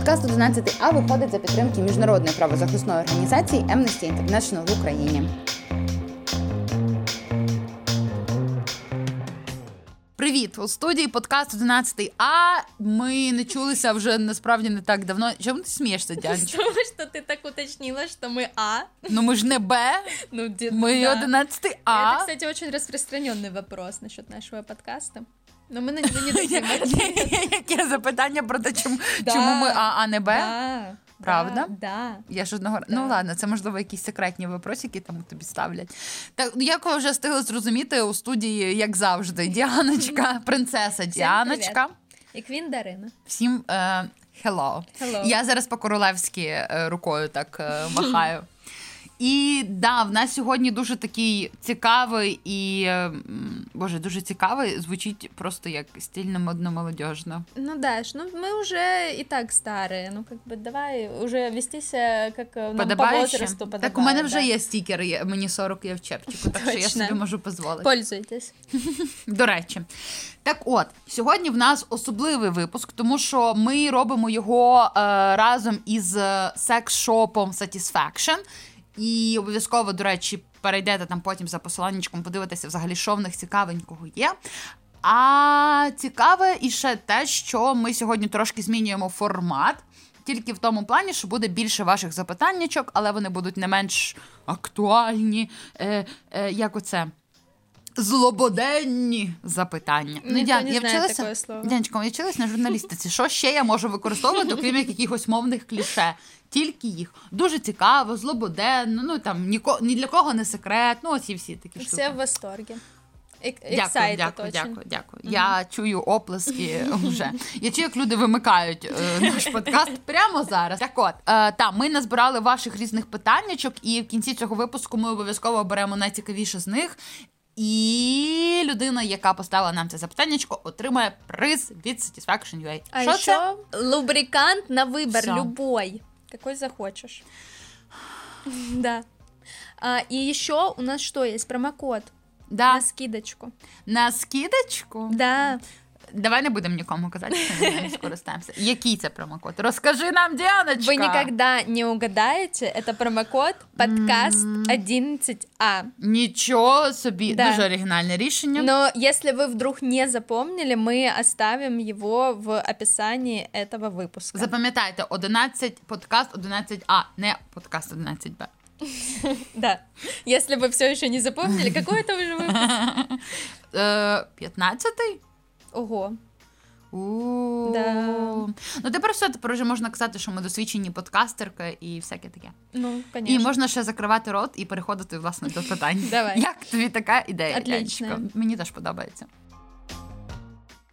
Подкаст 11А виходить за підтримки міжнародної правозахисної організації Amnesty International в Україні. Привіт! У студії подкаст 11 А. Ми не чулися вже насправді не так давно. Чому ти смієшся, Дянчик? Потому что ты так уточнила, что мы А. Ну ми ж не Б, Ну, где ми да. 11 А. Это, кстати, очень распространенный вопрос насчет нашего подкаста. На него не. Яке запитання про те, чому, ми А, а не Б? Правда? Да. Я ж одного ну ладно, це можливо якісь секретні випроси, які там тобі ставлять. Так ну, як ви вже встигли зрозуміти у студії, як завжди, Діаночка, принцеса Діаночка. И Квин Дарина. Всім е, hello. Hello. Я зараз по-королевськи е, рукою так е, махаю. І да, в нас сьогодні дуже такий цікавий і е, м, боже, дуже цікавий. Звучить просто як стильно модно молодежно. Ну, Даш, ну мы уже и так старые. Ну, как бы давай уже вести себя как э, нам по Подобающе? возрасту подобает. Так у мене вже да. є стікер, є- мені 40 є в чепчику, так що я Точно. собі можу дозволити. Пользуйтесь. До речі, так от сьогодні в нас особливий випуск, тому що ми робимо його е, разом із е, секс-шопом Satisfaction. І обов'язково, до речі, перейдете там потім за посиланнячком, подивитися взагалі, що в них цікавенького є. А цікаве і ще те, що ми сьогодні трошки змінюємо формат. Тільки в тому плані, що буде більше ваших запитаннячок, але вони будуть не менш актуальні. Е, е, як оце? Злободенні запитання. Ніхто Дян, не я знає вчилася, такого слова. Дянечко, я вчилась на журналістиці. Що ще я можу використовувати, окрім як якихось мовних кліше? Тільки їх. Дуже цікаво, злободенно, ну там ніко, ні для кого не секрет. Ну, оці всі такі штуки. Все в восторге. Эк- Дякую, дякую, дякую, дякую. Я чую оплески вже. Я чую, як люди вимикають е, наш подкаст прямо зараз. Так от, е, та, ми назбирали ваших різних питаннячок, і в кінці цього випуску ми обов'язково оберемо найцікавіше з них. І людина, яка поставила нам це запитаннячко, отримає приз від Satisfaction UA. А Що це? лубрикант на вибір, Всё. любой, какой захочешь. Да. А, и еще у нас что есть? Промокод Да. на скидочку. На скидочку? Да. Давай не будемо нікому казати, що ми не скористаємося. Який це промокод? Розкажи нам, Діаночка. Вы никогда не угадаете, это промокод подкаст 11А. Нічого собі, Да. дуже оригінальне рішення. Но если вы вдруг не запомнили, мы оставим его в описании этого выпуска. Запам'ятайте, 11 подкаст 11А, не подкаст 11Б. Да. Если вы все еще не запомнили, какой это уже выпуск? Е, 15-й? Ого. Да. Ну тепер все, тепер вже можна казати, що ми досвідчені подкастерки і всяке таке. Ну, І можна ще закривати рот і переходити власне до питань. Давай. Як тобі така ідея? Отлично. Янечко? Мені теж подобається.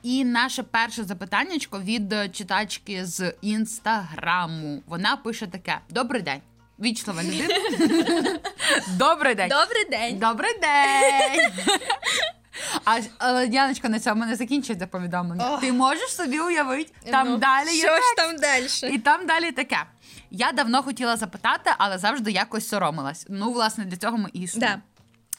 І наше перше запитаннячко від читачки з інстаграму. Вона пише таке: Добрий день. Вічлива людина. Добрий день. Добрий день. Добрий день. А але Яночка на цьому не закінчується повідомлення. Ох. Ти можеш собі уявити, там Ну, далі є Що ж там далі. І там далі таке. Я давно хотіла запитати, але завжди якось соромилась. Ну, власне, для цього ми і існуємо. Да.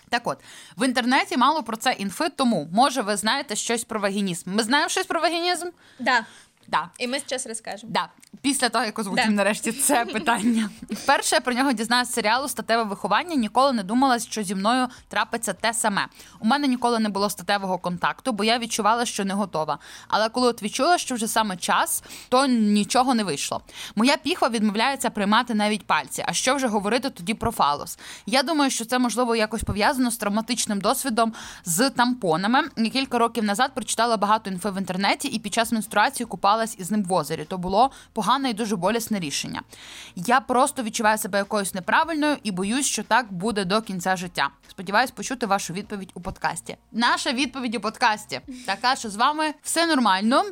Так от, в інтернеті мало про це інфи, тому може ви знаєте щось про вагінізм. Ми знаємо щось про вагінізм? Да. Да. І ми зараз розкажемо. Да. Після того, як озвучимо Да. нарешті це питання. Вперше я про нього дізналася з серіалу Статеве виховання. Ніколи не думала, що зі мною трапиться те саме. У мене ніколи не було статевого контакту, бо я відчувала, що не готова. Але коли от відчула, що вже саме час, то нічого не вийшло. Моя піхва відмовляється приймати навіть пальці. А що вже говорити тоді про фалос? Я думаю, що це можливо якось пов'язано з травматичним досвідом з тампонами. Кілька років назад прочитала багато інфи в інтернеті, і під час менструації купалась із ним в озері. То було погане і дуже болісне рішення. Я просто відчуваю себе якоюсь неправильною і боюсь, що так буде до кінця життя. Сподіваюсь почути вашу відповідь у подкасті. Наша відповідь у подкасті така, що з вами все нормально.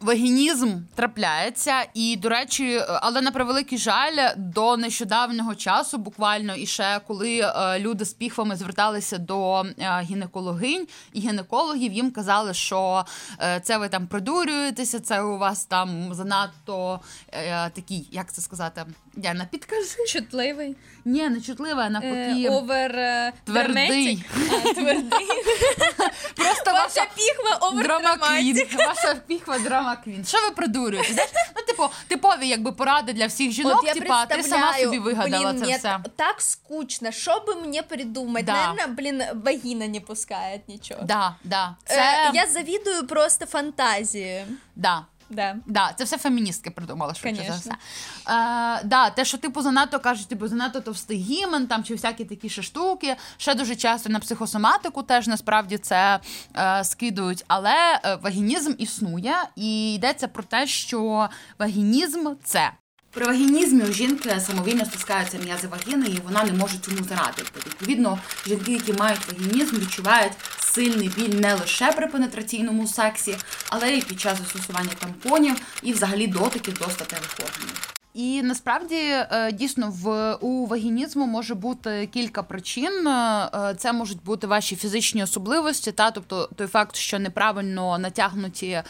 Вагінізм трапляється, і до речі, але на превеликий жаль, до нещодавнього часу, буквально і ще коли е, люди з піхвами зверталися до е, гінекологинь і гінекологів, їм казали, що е, це ви там придурюєтеся, це у вас там занадто е, такий, як це сказати, Діана, підкажи. Чутливий. Ні, не чутлива, а навпаки. Е, Over е, Твердий. твердий. Просто Ваша піхва over Ваша піхва drama queen. drama queen. Що ви придурюєте? Ну типу, типові якби поради для всіх жінок. Типа, ти сама собі вигадала це все. так скучно, что бы мне придумать? Да. Наверное, блин, вагина не. Да, да. Э, Я завидую просто фантазии. да. Да. Да, це все феміністки придумали, що за все. Е, да, те, що типу занадто кажуть, типу занадто товстий гімен, там чи всякі такі ще штуки. Ще дуже часто на психосоматику теж насправді це е, скидують. Але е, вагінізм існує, і йдеться про те, що вагінізм це. При вагінізмі у жінки самовільно стискаються м'язи вагіни, і вона не може цьому зарадити. Відповідно, жінки, які мають вагінізм, відчувають сильний біль не лише при пенетраційному сексі, але й під час застосування тампонів і взагалі дотиків до статевих органів. І насправді е, дійсно в у вагінізму може бути кілька причин. Е, Це можуть бути ваші фізичні особливості, та тобто той факт, що неправильно натягнуті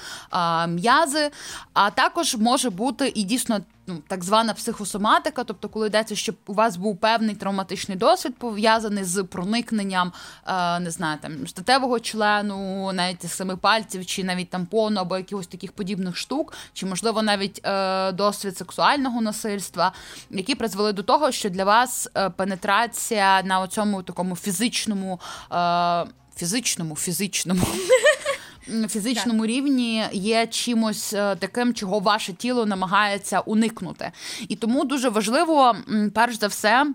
м'язи, а також може бути і дійсно. Ну, так звана психосоматика, тобто, коли йдеться, щоб у вас був певний травматичний досвід пов'язаний з проникненням, е, не знаю, там статевого члену, навіть самих пальців, чи навіть тампону, або якихось таких подібних штук, чи можливо навіть е, досвід сексуального насильства, які призвели до того, що для вас е, пенетрація на цьому такому фізичному, е, фізичному, фізичному. Фізичному рівні є чимось е, таким, чого ваше тіло намагається уникнути. І тому дуже важливо, перш за все,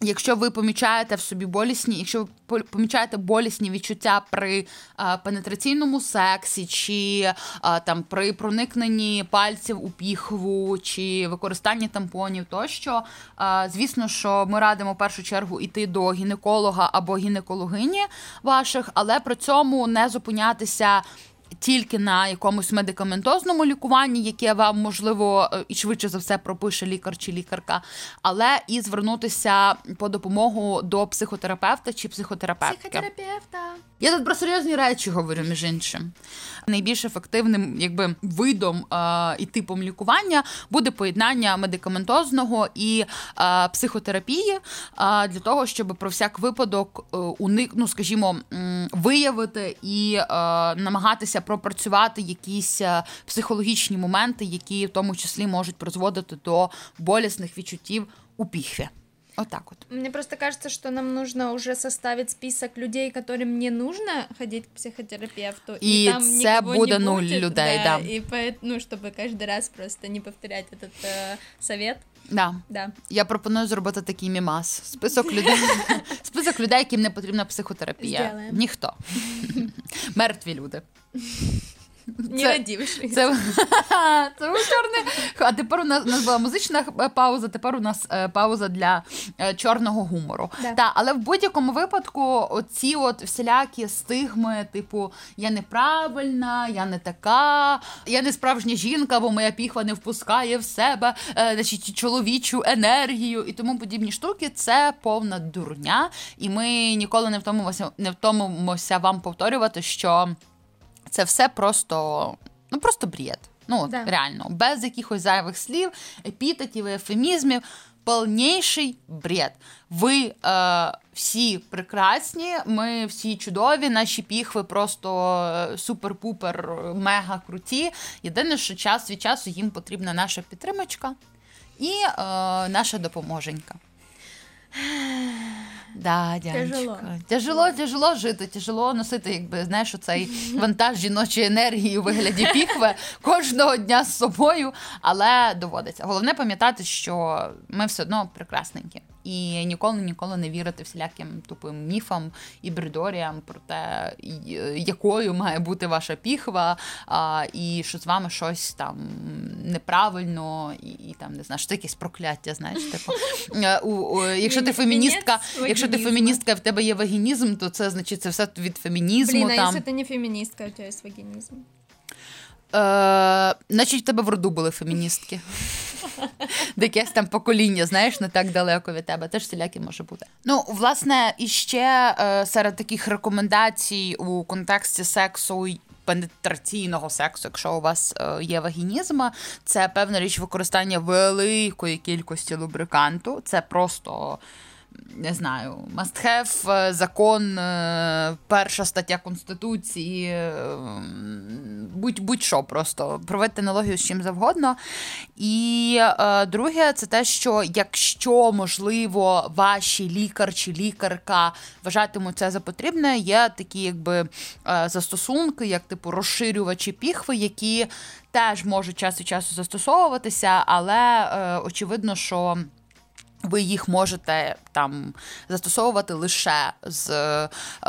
Якщо ви помічаєте в собі болісні, якщо ви помічаєте болісні відчуття при е, пенетраційному сексі, чи е, там при проникненні пальців у піхву, чи використанні тампонів, тощо, е, звісно, що ми радимо в першу чергу йти до гінеколога або гінекологині ваших, але при цьому не зупинятися тільки на якомусь медикаментозному лікуванні, яке вам можливо е, і швидше за все пропише лікар чи лікарка, але і звернутися по допомогу до психотерапевта чи психотерапевтки. Психотерапевта. Я тут про серйозні речі говорю, між іншим. Найбільш ефективним якби видом е, і типом лікування буде поєднання медикаментозного і е, психотерапії е, для того, щоб про всяк випадок е, уник, ну, скажімо, виявити і е, намагатися пропрацювати якісь е, психологічні моменти, які в тому числі можуть призводити до болісних відчуттів у піхві. Отак от. Мне просто кажется, что нам нужно уже составить список людей, которым не нужно ходить к психотерапевту. И там це никого не буде нуль будет, людей, да. И поэт- ну, чтобы каждый раз просто не повторять этот э, совет. Да. Да. Я пропоную зробити такий мімас. Список людей, список людей, яким не потрібна психотерапія. Зробимо. Ніхто. Мертві люди. Не Це- Це, це був чорний. А тепер у нас, у нас була музична е, пауза, тепер у нас е, пауза для е, чорного гумору. Да. Та, але в будь-якому випадку оці от всілякі стигми, типу я неправильна, я не така, я не справжня жінка, бо моя піхва не впускає в себе е, значить, чоловічу енергію і тому подібні штуки. Це повна дурня, і ми ніколи не втомимося, не втомимося вам повторювати, що це все просто, ну просто бред. Ну, Да. реально, без якихось зайвих слів, епітетів, ефемізмів. Повніший бред. Ви е, всі прекрасні, ми всі чудові, наші піхви просто е, супер-пупер, мега круті. Єдине, що час від часу їм потрібна наша підтримочка і е, наша допоможенька. Да. Тяжело. Тяжело, тяжело жити, тяжело носити, якби знаєш, цей вантаж жіночої енергії у вигляді піхви кожного дня з собою, але доводиться. Головне пам'ятати, що ми все одно прекрасненькі. І ніколи ніколи не вірити всіляким тупим міфам і бредоріям про те, якою має бути ваша піхва, а, і що з вами щось там неправильно, і, і там не знаю, що це якесь прокляття. Знаєш, типу Е, у, у, якщо ти феміністка, якщо ти феміністка, в тебе є вагінізм, то це значить це все від фемінізму. Блин, а там. если ты не феминистка, у тебя есть вагинизм? Е, значить, в тебе в роду були феміністки. Де якесь там покоління, знаєш, не так далеко від тебе. Теж всілякі може бути. Ну, власне, і ще е, серед таких рекомендацій у контексті сексу. Пенетраційного сексу, якщо у вас е, є вагінізм, це певна річ використання великої кількості лубриканту. Це просто не знаю, must have, е, закон, е, перша стаття Конституції, е, будь, будь-що просто. Проводьте аналогію з чим завгодно. І друге, це те, що якщо, можливо, ваші лікар чи лікарка вважатимуть це за потрібне, є такі якби застосунки, як типу розширювачі піхви, які теж можуть час від часу застосовуватися, але очевидно, що. Ви їх можете там застосовувати лише з е,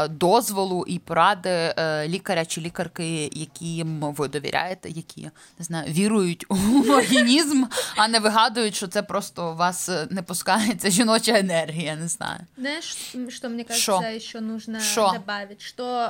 дозволу і поради е, лікаря чи лікарки, яким ви довіряєте, які не знаю, вірують у організм, а не вигадують, що це просто у вас е, не пускається жіноча енергія. Не знаю. Знаешь, м, что мне кажется, еще нужно Шо? добавить, что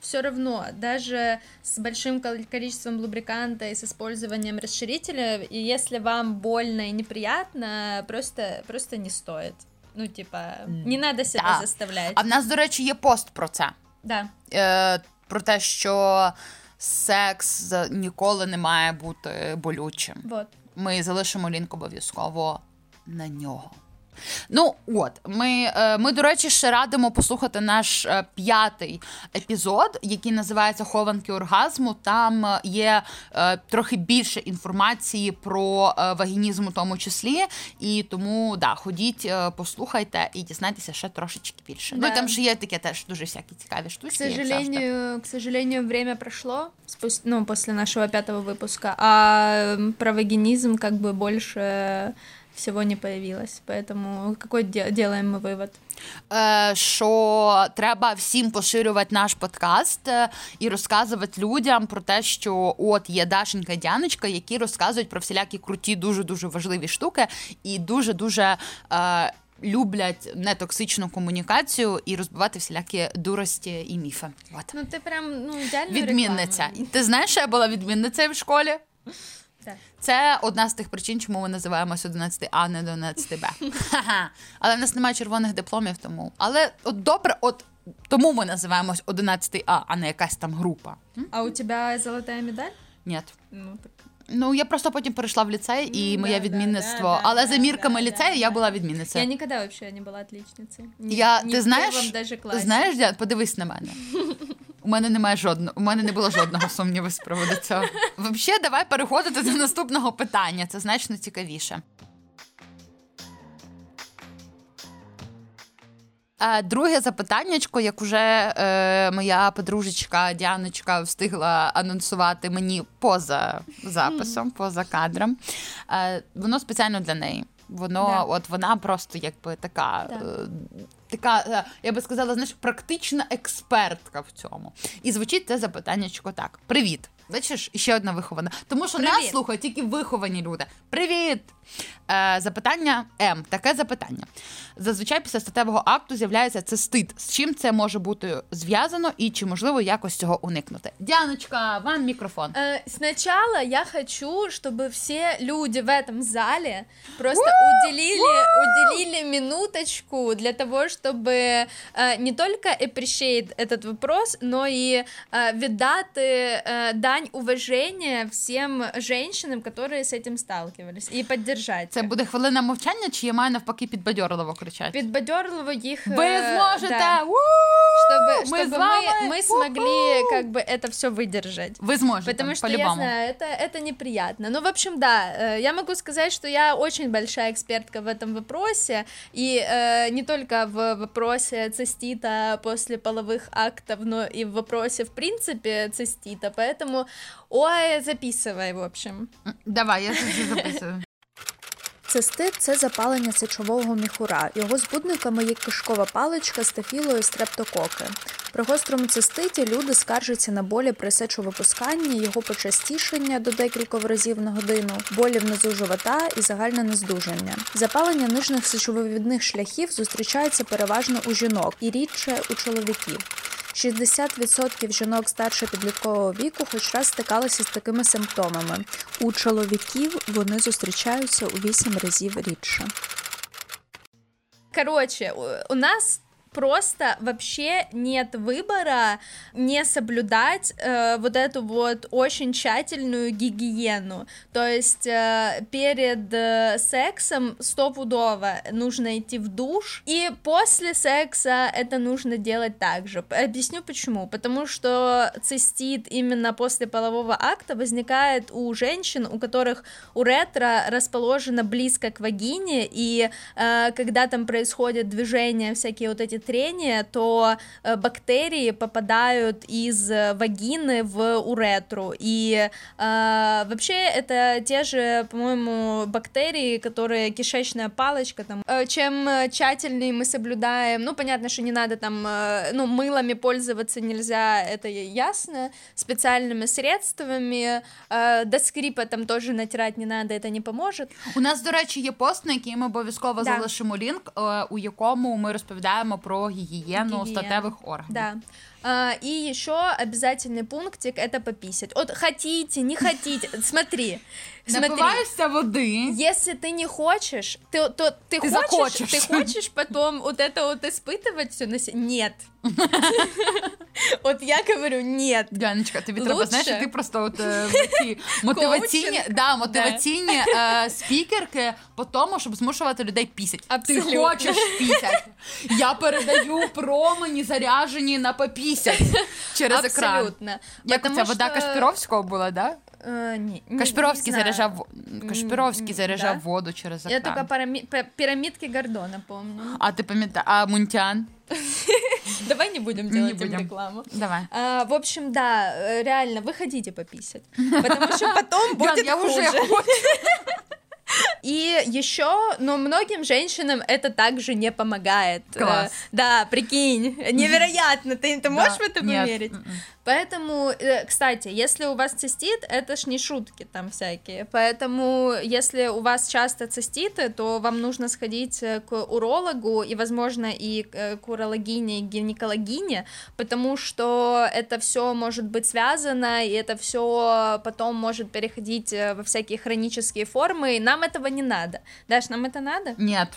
все равно даже с большим кол- количеством лубриканта и с использованием расширителя, и если вам больно и неприятно, просто просто не стоит. Ну типа, не треба себе Да. заставляти. А в нас, до речі, є пост про це. Да. Е, про те, що секс ніколи не має бути болючим. Вот. Ми залишимо лінк обов'язково на нього. Ну, от, ми, е, ми, до речі, ще радимо послухати наш е, п'ятий епізод, який називається Хованки оргазму. Там е, є трохи більше інформації про вагінізм у тому числі. І тому да, ходіть, послухайте і дізнайтеся ще трошечки більше. Ну Да. і там ще є таке теж дуже всякі цікаві штучки. завжди. сожалению, к сожалению, время прошло, ну, после нашего пятого выпуска, а про вагинизм как бы больше всего не появилось. Поэтому какой де- делаем мы вывод? Е, що треба всім поширювати наш подкаст е, і розказувати людям про те, що от є Дашенька і Дяночка, які розказують про всілякі круті, дуже дуже важливі штуки, і дуже дуже. Е, Люблять нетоксичну комунікацію і розбивати всілякі дурості і міфи. От. Ну, ты прям, ну, идеально Відмінниця. І ти знаєш, що я була відмінницею в школі? Це одна з тих причин, чому ми називаємося 11 А, не 11 Б. Але в нас немає червоних дипломів, тому. Але от добре, от тому ми називаємось 11 А, а не якась там група. А у тебя золотая медаль? Ні. Ну, так. Ну я просто потім перейшла в ліцей, і моє да, відмінництво. да, але да, за мірками да, ліцею да, я була Я відмінницею. никогда вообще не была отличницей. Ни- Я, ни ти знаєш, знаєш, Діан, подивись на мене. У мене немає жодного, у мене не було жодного сумніву з приводу цього. Взагалі, давай переходити до наступного питання. Це значно цікавіше. Е, Друге запитаннячко, як уже е, моя подружечка Діаночка встигла анонсувати мені поза записом, поза кадром. Е, воно спеціально для неї. Воно, Да. от вона просто якби така. Да. Така, е, я би сказала, знаєш, практична експертка в цьому. І звучить це запитаннячко так: Привіт! Бачиш, ще одна вихована. Тому що нас слухають тільки виховані люди. Привіт! Е, запитання М. Таке запитання Зазвичай після статевого акту з'являється цистит. З чим це може бути зв'язано і чи можливо якось цього уникнути? Діаночка, вам мікрофон. Э, Сначала я хочу, чтобы все люди в этом зале просто уделили, уделили минуточку для того, чтобы э, не только appreciate этот вопрос, но и э, віддати э, дань уважения всем женщинам, которые с этим сталкивались, и поддержать. Це их. буде хвилина мовчання, чи я маю навпаки підбадьорливо кричати? Підбадьорливо їх. Ви э, зможете! да, чтобы, Ми чтобы мы, мы смогли как бы это все выдержать. Ви зможете, Потому что я знаю, это, это неприятно. Ну, в общем, да, э, я могу сказать, что я очень большая экспертка в этом вопросе, и э, не только в вопросе цистита после половых актов, но и в вопросе, в принципе, цистита, поэтому, ой, записывай, в общем. Давай, я записую. Цистит це запалення сечового міхура. Його збудниками є кишкова паличка, стафіло і стрептококи. При гострому циститі люди скаржаться на болі при сечовипусканні, його почастішення до декількох разів на годину, болі внизу живота і загальне нездужання. Запалення нижніх сечовивідних шляхів зустрічається переважно у жінок і рідше у чоловіків. 60% жінок старше підліткового віку хоч раз стикалися з такими симптомами. У чоловіків вони зустрічаються у 8 разів рідше. Короче, у- у нас просто вообще нет выбора не соблюдать э, вот эту вот очень тщательную гигиену. То есть э, перед э, сексом стопудово нужно идти в душ, и после секса это нужно делать также. Объясню почему. Потому что цистит именно после полового акта возникает у женщин, у которых уретра расположена близко к вагине, и э, когда там происходит движение, всякие вот эти трения, то э, бактерии попадают из э, вагины в уретру, и э, вообще это те же, по-моему, бактерии, которые кишечная палочка, там, э, чем э, тщательнее мы соблюдаем, ну, понятно, что не надо там, э, ну, мылами пользоваться нельзя, это ясно, специальными средствами, э, до скрипа там тоже натирать не надо, это не поможет. У нас, до речі, є пост, на який ми обов'язково Да. залишимо лінк, е, у якому ми розповідаємо про гігієну Гигиену. статевих органів. Да. А, и еще обязательный пунктик это пописать. Вот хотите, не хотите, смотри, смотри. Напиваєшся води. Если ты не хочешь, ты, то ты, Ты хочешь, захочешь. ты хочешь потом вот это вот испытывать все на себе? Нет. Вот я говорю нет. Дяночка, тобі треба Лучше. знаєш, ти просто от е, ці мотиваційні, Коучинг. да, мотиваційні е, спікерки по тому, щоб змушувати людей пісять. Ти Абсолютно. хочеш пісять. Я передаю промені заряжені на попісять через екран. Абсолютно. Як Потому оця вода что- Кашпіровського була, да? Э, не- не- Кашпіровський не знаю. заряджав Кашпіровський М, заряджав да? воду через Я екран. только парами- пи- пирамидки Гордона помню. А ти пам'ятаєш, а Мунтян? Давай не будем Не делать им будем. рекламу. Давай. А, в общем, да, э, реально, вы хотите пописать, потому что потом будет Дян, я хуже. уже хочу. И еще, но многим женщинам это также не помогает. Класс. Э, Да, прикинь, невероятно, ты, ты можешь в это Нет. поверить? Поэтому, э, кстати, если у вас цистит, это ж не шутки там всякие. Поэтому, если у вас часто циститы, то вам нужно сходить э, к урологу и, возможно, и э, к урологине, и гинекологине, потому что это все может быть связано, и это все потом может переходить во всякие хронические формы, и нам этого не надо. Даш, нам это надо? Нет.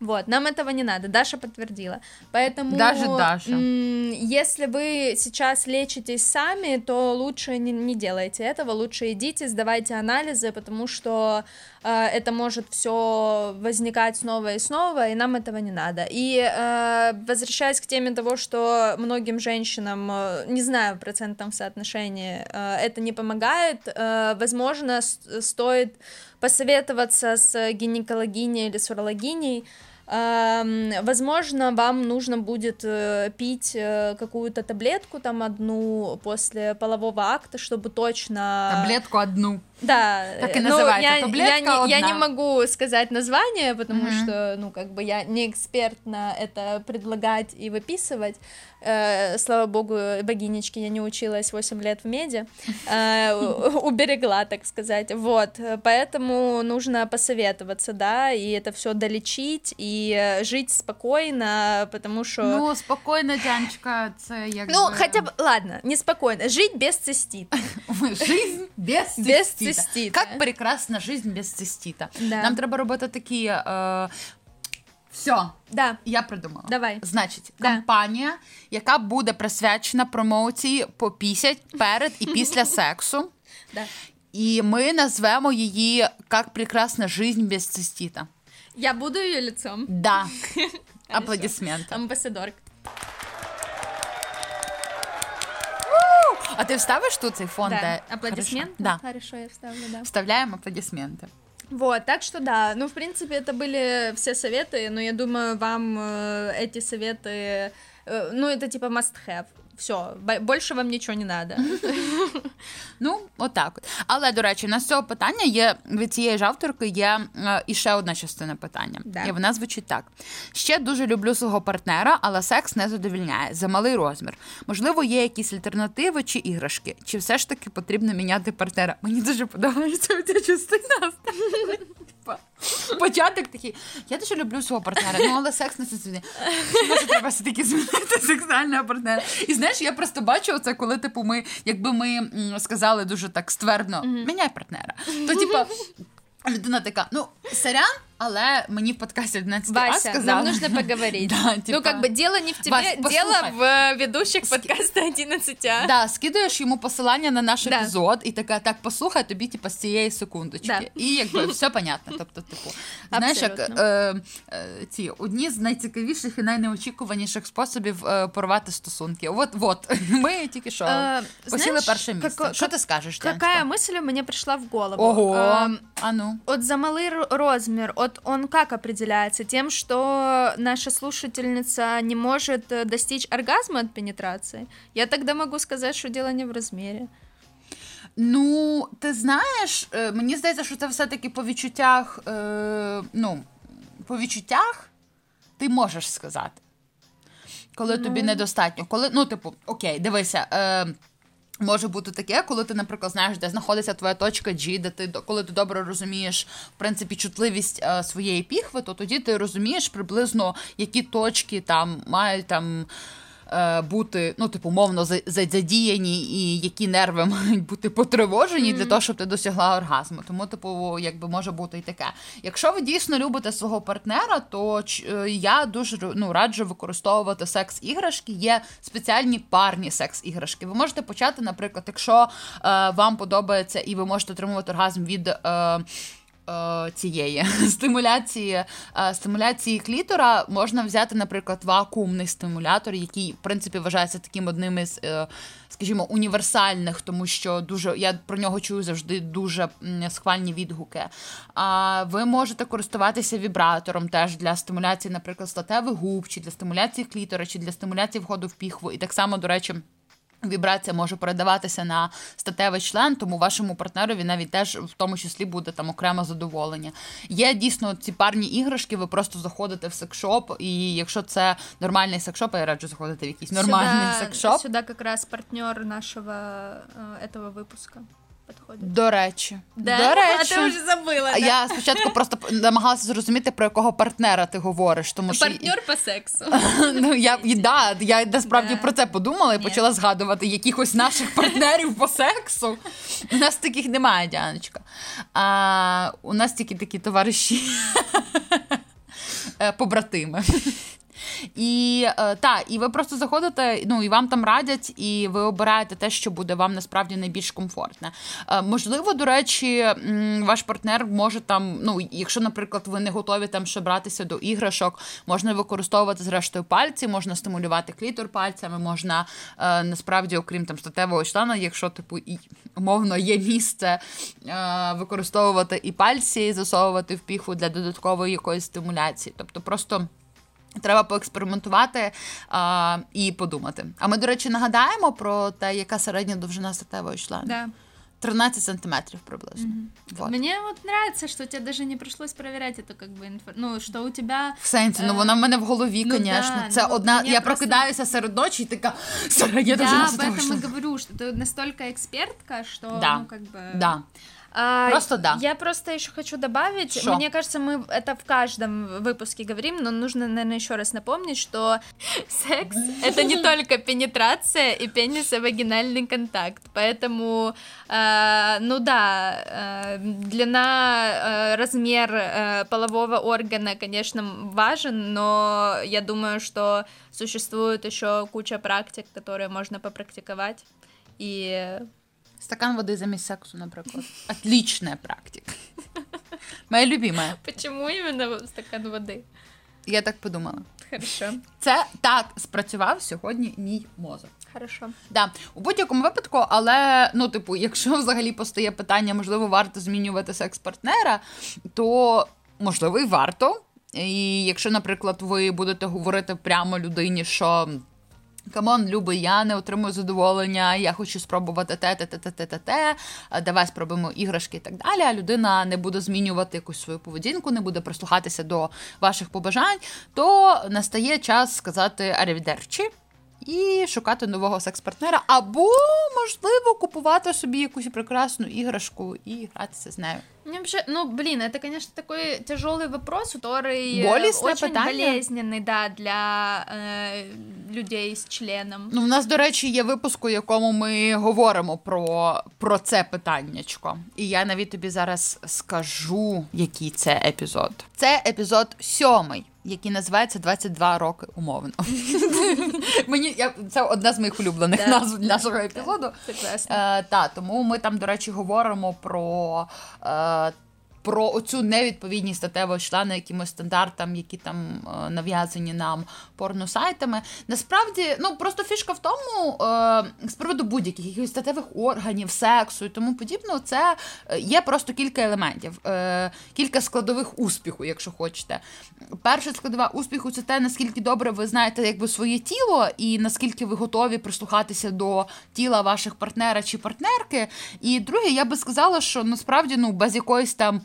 Вот, нам этого не надо, Даша подтвердила. Поэтому, Даже Даша. если вы сейчас лечитесь сами, то лучше не, не делайте этого, лучше идите, сдавайте анализы, потому что э, это может все возникать снова и снова, и нам этого не надо. И э, возвращаясь к теме того, что многим женщинам, э, не знаю в процентном соотношении, э, это не помогает, э, возможно, стоит посоветоваться с гинекологиней или с урологиней. Эм, Возможно, вам нужно будет э, пить э, какую-то таблетку, там одну после полового акта, чтобы точно... Таблетку одну. Да. Так и ну, называется, я, таблетка я, не, я не могу сказать название, потому Мгм. что, ну, как бы я не эксперт на это предлагать и выписывать. Э, слава богу, богинечки, я не училась 8 лет в меди, э, уберегла, так сказать. Вот, э, поэтому нужно посоветоваться, да, и это все долечить, и э, жить спокойно, потому что... Ну, спокійно, Дяночка, це як Ну, хотя бы, ладно, неспокойно, жить без цистита. Жизнь без. Без цистита. Как прекрасна жизнь без цистита. Да. Нам треба робити такі. Е... Все, Да, я придумала. Давай. Значить, Да. кампанія, яка буде присвячена промоції попісять перед і після сексу. да. І ми назвемо її Как прекрасна жизнь без цистита. Я буду ее лицом. Да. Аплодисменти. Амбассадор. А ти вставиш тут цей фон? Да. де- Аплодисмент? Хорошо. Да. Хорошо, я вставлю, да. Вставляємо аплодисменти. Вот, так что да, ну, в принципе, это были все советы, но я думаю, вам э, эти советы, э, ну, это типа must have. Все, больше вам ничего не надо. Ну, отак. От. Але, до речі, на з цього питання є від цієї ж авторки є е, іще одна частина питання. Да. І вона звучить так: ще дуже люблю свого партнера, але секс не задовільняє за малий розмір. Можливо, є якісь альтернативи чи іграшки, чи все ж таки потрібно міняти партнера. Мені дуже подобається ця частина. Типа, Початок такий. Я дуже люблю свого партнера, ну але секс не задовільняє. Може, треба все-таки змінити сексуального партнера. І знаєш, я просто бачу це, коли типу ми, якби ми м, сказали дуже так ствердно, міняй партнера. То, типа, людина така, ну, сорян, Але мені в подкасті 11 раз Вася, сказали. нам нужно поговорить. Да, Ну, типа- как бы дело не в тебе, Вась, дело послухай. в э, ведущих подкаста 11 а. Да, скидуєш йому посилання на наш Да. епізод, і така так послухай тобі, типу, з цієї секундочки. Да. І якби все понятно. Тобто, типу, знаєш, як Абсолютно. е, е, ці одні з найцікавіших і найнеочікуваніших способів е, порвати стосунки. От, от ми тільки що Е, посіли знаєш, перше місце. како- що ти скажеш? Какая Яночка? мысль мне пришла в голову? Ого, Эм, а ну. Вот за малый р- размер, вот он как определяется? Тем, что наша слушательница не может э, достичь оргазма от пенетрации? Я тогда могу сказать, что дело не в размере. Ну, ти знаєш, е, мені здається, що це все-таки по відчуттях. Е, ну, по відчуттях ти можеш сказати. Коли тобі недостатньо. Коли, ну, типу, окей, дивися. Е, Може бути таке, коли ти, наприклад, знаєш, де знаходиться твоя точка G, де ти коли ти добре розумієш в принципі чутливість е, своєї піхви, то тоді ти розумієш приблизно, які точки там мають там. Е, Бути, ну, типу, мовно за- за- задіяні, і які нерви мають бути потривожені для того, щоб ти досягла оргазму. Тому, типу, якби може бути і таке. Якщо ви дійсно любите свого партнера, то ч- е, я дуже ну, раджу використовувати секс-іграшки. Є спеціальні парні секс-іграшки. Ви можете почати, наприклад, якщо е, вам подобається і ви можете отримувати оргазм від. Е, Цієї стимуляції е, стимуляції клітора можна взяти, наприклад, вакуумний стимулятор, який в принципі вважається таким одним із, е, скажімо, універсальних, тому що дуже я про нього чую завжди дуже схвальні відгуки. А ви можете користуватися вібратором теж для стимуляції, наприклад, статевих губ, чи для стимуляції клітора, чи для стимуляції входу в піхву. І так само, до речі. Вібрація може передаватися на статевий член, тому вашому партнерові навіть теж в тому числі буде там окреме задоволення. Є дійсно ці парні іграшки, ви просто заходите в секшоп, і якщо це нормальний секшоп, я раджу заходити в якийсь нормальний сюда, секшоп. Сюда как раз партнер нашего э, этого выпуска подходит. До речі, Да? до речі. А ты уже забыла, А да? Я спочатку просто намагалася зрозуміти, про якого партнера ти говориш, тому що Партнер по сексу. ну я і да, я насправді про це подумала і почала згадувати якихось наших партнерів по сексу. У нас таких немає, Діаночка. А у нас тільки такі товариші Е, побратими. І е, та, і ви просто заходите, ну і вам там радять, і ви обираєте те, що буде вам насправді найбільш комфортне. Е, можливо, до речі, ваш партнер може там, ну, якщо, наприклад, ви не готові там ще братися до іграшок, можна використовувати зрештою пальці, можна стимулювати клітор пальцями, можна е, насправді, окрім там статевого члена, якщо типу і умовно є місце, використовувати і пальці, і засовувати в піхву для додаткової якоїсь стимуляції. Тобто просто. Треба поекспериментувати а, і подумати. А ми, до речі, нагадаємо про те, яка середня довжина статевої члена. Да. 13 сантиметрів приблизно. Вот. Мне вот нравится, что тебе даже не пришлось проверять эту как бы инфо... Ну, что у тебя... В сенсі, ну Е, вона в мене в голові, ну звісно. да, Це ну, одна. мені Я просто- прокидаюся серед ночі і така середня Я довжина об статевої этом и члена. говорю, что ты настолько экспертка, что, Да. ну, как бы... Да. А, Просто да. Я просто еще хочу добавить, Шо? мне кажется, мы это в каждом выпуске говорим, но нужно, наверное, еще раз напомнить, что секс — это не только пенетрация и пенисо-вагинальный контакт, поэтому, э, ну да, э, длина, э, размер э, полового органа, конечно, важен, но я думаю, что существует еще куча практик, которые можно попрактиковать, и Стакан води замість сексу, наприклад. Отлічна практика. Моя любима. Почему именно стакан воды? Я так подумала. Хорошо. Це так спрацював сьогодні мій мозок. Хорошо. Да, у будь-якому випадку, але ну, типу, якщо взагалі постає питання, можливо, варто змінювати секс-партнера, то можливо і варто. І якщо, наприклад, ви будете говорити прямо людині, що. Come on, любий, я не отримую задоволення, я хочу спробувати те, те, те, те, те, те, те, давай спробуємо іграшки і так далі. А людина не буде змінювати якусь свою поведінку, не буде прислухатися до ваших побажань, то настає час сказати arrivederci і шукати нового секс-партнера, або, можливо, купувати собі якусь прекрасну іграшку і гратися з нею. Мне вообще, ну, блин, это, конечно, такой тяжелый вопрос, который э, Болезненное очень питание. болезненный, да, для э, людей с членом. Ну, в нас, до речі, є випуск, у якому ми говоримо про, про це питаннячко. І я навіть тобі зараз скажу, який це епізод. Це епізод сьомий, який називається «22 роки умовно. Мені я це одна з моїх улюблених назв нашого епізоду. Це класно. та, тому ми там, до речі, говоримо про. Про оцю невідповідність статевого члена якимось стандартам, які там е, нав'язані нам порносайтами. Насправді, ну просто фішка в тому, е, з приводу будь-яких якихось статевих органів, сексу і тому подібного, це е, є просто кілька елементів, кілька складових успіху, якщо хочете. Перша складова успіху це те, наскільки добре ви знаєте якби своє тіло, і наскільки ви готові прислухатися до тіла ваших партнера чи партнерки. І друге, я би сказала, що насправді ну без якоїсь там.